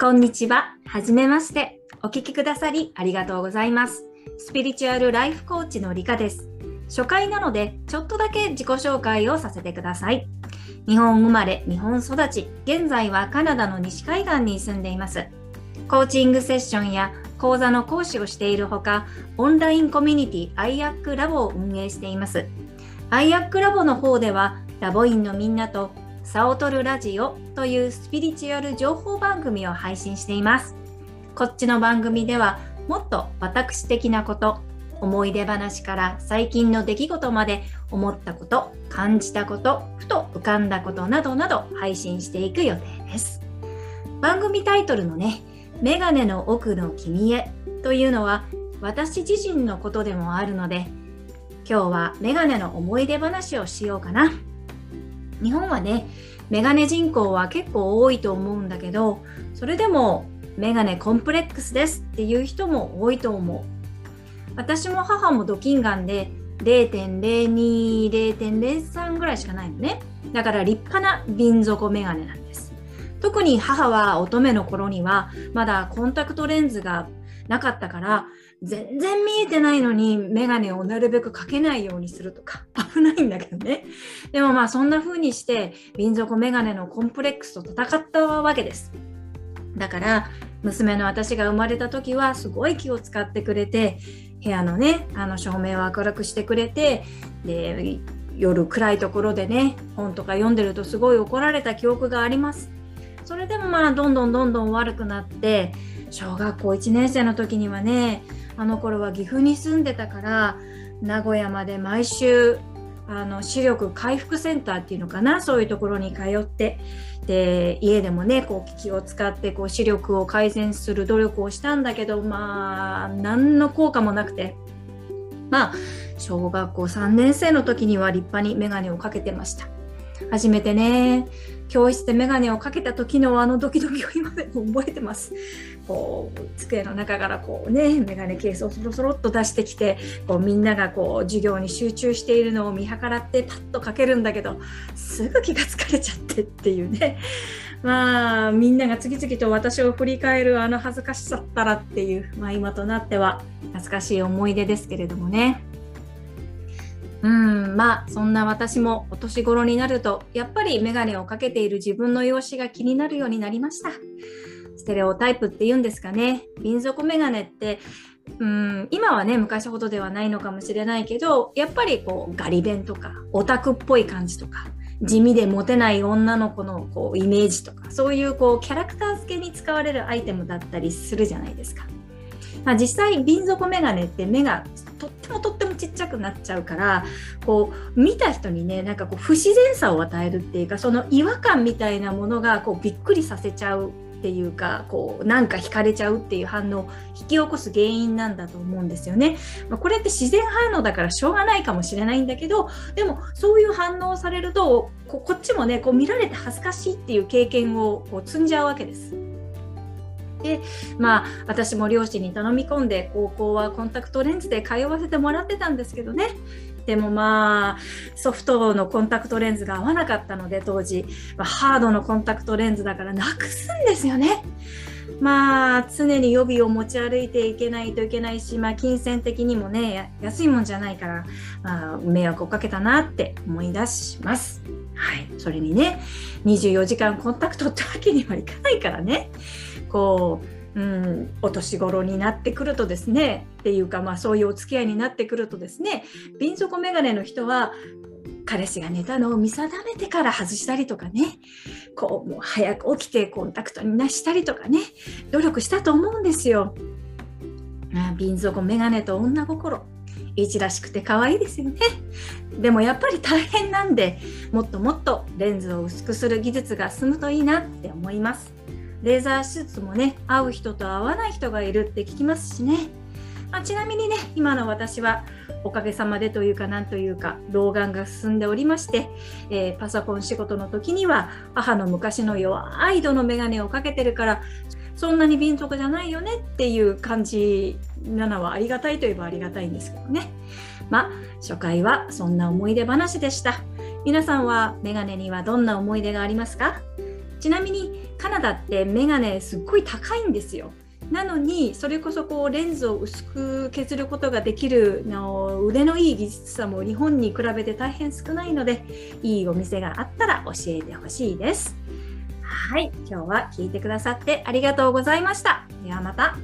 こんにちは。はじめまして。お聞きくださりありがとうございます。スピリチュアルライフコーチのりかです。初回なので、ちょっとだけ自己紹介をさせてください。日本生まれ、日本育ち、現在はカナダの西海岸に住んでいます。コーチングセッションや講座の講師をしているほか、オンラインコミュニティ IAC ラボを運営しています。IAC ラボの方では、ラボ員のみんなとサオトルラジオというスピリチュアル情報番組を配信しています。こっちの番組ではもっと私的なこと、思い出話から最近の出来事まで思ったこと、感じたこと、ふと浮かんだことなどなど配信していく予定です。番組タイトルのね、メガネの奥の君へというのは私自身のことでもあるので、今日はメガネの思い出話をしようかな。日本はね、メガネ人口は結構多いと思うんだけど、それでもメガネコンプレックスですっていう人も多いと思う。私も母もドキンガンで0.02.03ぐらいしかないのね。だから立派な瓶底メガネなんです。特に母は乙女の頃にはまだコンタクトレンズがなかったから全然見えてないのにメガネをなるべくかけないようにするとか 危ないんだけどね。でもまあそんな風にして瓶底メガネのコンプレックスと戦ったわけです。だから娘の私が生まれた時はすごい気を使ってくれて部屋のねあの照明を明るくしてくれてで夜暗いところでね本とか読んでるとすごい怒られた記憶があります。それでもまあどんどんどんどん悪くなって小学校1年生の時にはねあの頃は岐阜に住んでたから名古屋まで毎週あの視力回復センターっていうのかなそういうところに通ってで家でもねこう機器を使ってこう視力を改善する努力をしたんだけどまあ何の効果もなくてまあ小学校3年生の時には立派に眼鏡をかけてました。初めてね教室で眼鏡をかけた時のあのドキドキを今でも覚えてます。こう机の中からこうね眼鏡ケースをそろそろっと出してきてこうみんながこう授業に集中しているのを見計らってパッとかけるんだけどすぐ気が疲れちゃってっていうねまあみんなが次々と私を振り返るあの恥ずかしさったらっていう、まあ、今となっては懐かしい思い出ですけれどもね。うんまあそんな私もお年頃になるとやっぱり眼鏡をかけている自分の容姿が気になるようになりました。ステレオタイプっていうんですかね瓶底眼鏡ってうん今はね昔ほどではないのかもしれないけどやっぱりこうガリ弁とかオタクっぽい感じとか地味でモテない女の子のこうイメージとかそういうこうキャラクター付けに使われるアイテムだったりするじゃないですか。まあ、実際瓶底眼鏡って目がとってもとってもちゃくなっちゃうからこう見た人にねなんかこう不自然さを与えるっていうかその違和感みたいなものがこうびっくりさせちゃうっていうかこうなんか惹かれちゃうっていう反応を引き起こす原因なんだと思うんですよね。まあ、これって自然反応だからしょうがないかもしれないんだけどでもそういう反応をされるとここっちもねこう見られて恥ずかしいっていう経験をこう積んじゃうわけです。でまあ私も両親に頼み込んで高校はコンタクトレンズで通わせてもらってたんですけどねでもまあソフトのコンタクトレンズが合わなかったので当時、まあ、ハードのコンタクトレンズだからなくすんですよね。まあ常に予備を持ち歩いていけないといけないし、まあ、金銭的にもね安いもんじゃないから、まあ、迷惑をかけたなって思い出します。はい、それにね24時間コンタクトってわけにはいかないからねこううん、お年頃になってくるとですねっていうか、まあ、そういうお付き合いになってくるとですね瓶底眼鏡の人は彼氏が寝たのを見定めてから外したりとかねこうもう早く起きてコンタクトになしたりとかね努力したと思うんですよ。瓶底眼鏡と女心一らしくて可愛いですよね。でもやっぱり大変なんでもっともっとレンズを薄くする技術が進むといいなって思います。レーザー手術もね合う人と合わない人がいるって聞きますしね、まあ、ちなみにね今の私はおかげさまでというかなんというか老眼が進んでおりまして、えー、パソコン仕事の時には母の昔の弱い色の眼鏡をかけてるからそんなに貧足じゃないよねっていう感じなのはありがたいといえばありがたいんですけどね。まあ初回はそんな思い出話でした。皆さんはメガネにはどんな思い出がありますか？ちなみにカナダってメガネすっごい高いんですよ。なのにそれこそこうレンズを薄く削ることができるの腕のいい技術さも日本に比べて大変少ないのでいいお店があったら教えてほしいです。はい、今日は聞いてくださってありがとうございました。ではまた。